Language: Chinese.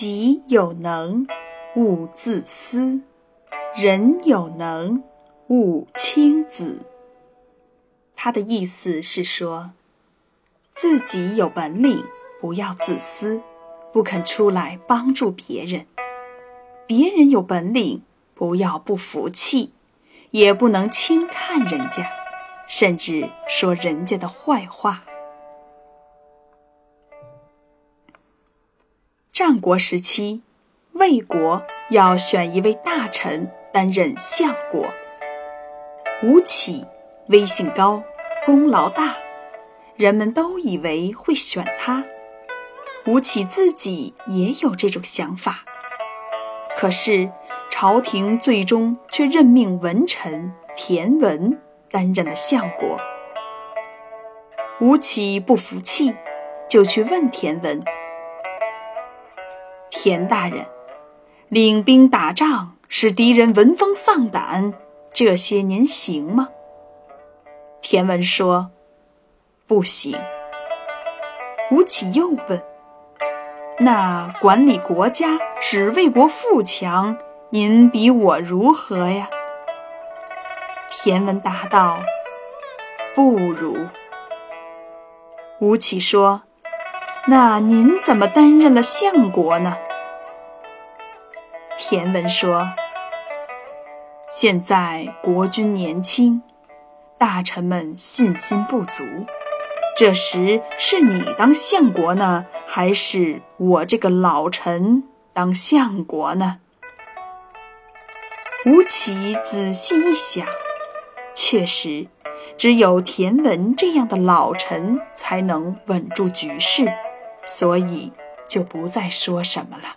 己有能，勿自私；人有能，勿轻子。他的意思是说，自己有本领，不要自私，不肯出来帮助别人；别人有本领，不要不服气，也不能轻看人家，甚至说人家的坏话。战国时期，魏国要选一位大臣担任相国，吴起威信高。功劳大，人们都以为会选他。吴起自己也有这种想法，可是朝廷最终却任命文臣田文担任了相国。吴起不服气，就去问田文：“田大人，领兵打仗，使敌人闻风丧胆，这些您行吗？”田文说：“不行。”吴起又问：“那管理国家，使魏国富强，您比我如何呀？”田文答道：“不如。”吴起说：“那您怎么担任了相国呢？”田文说：“现在国君年轻。”大臣们信心不足，这时是你当相国呢，还是我这个老臣当相国呢？吴起仔细一想，确实，只有田文这样的老臣才能稳住局势，所以就不再说什么了。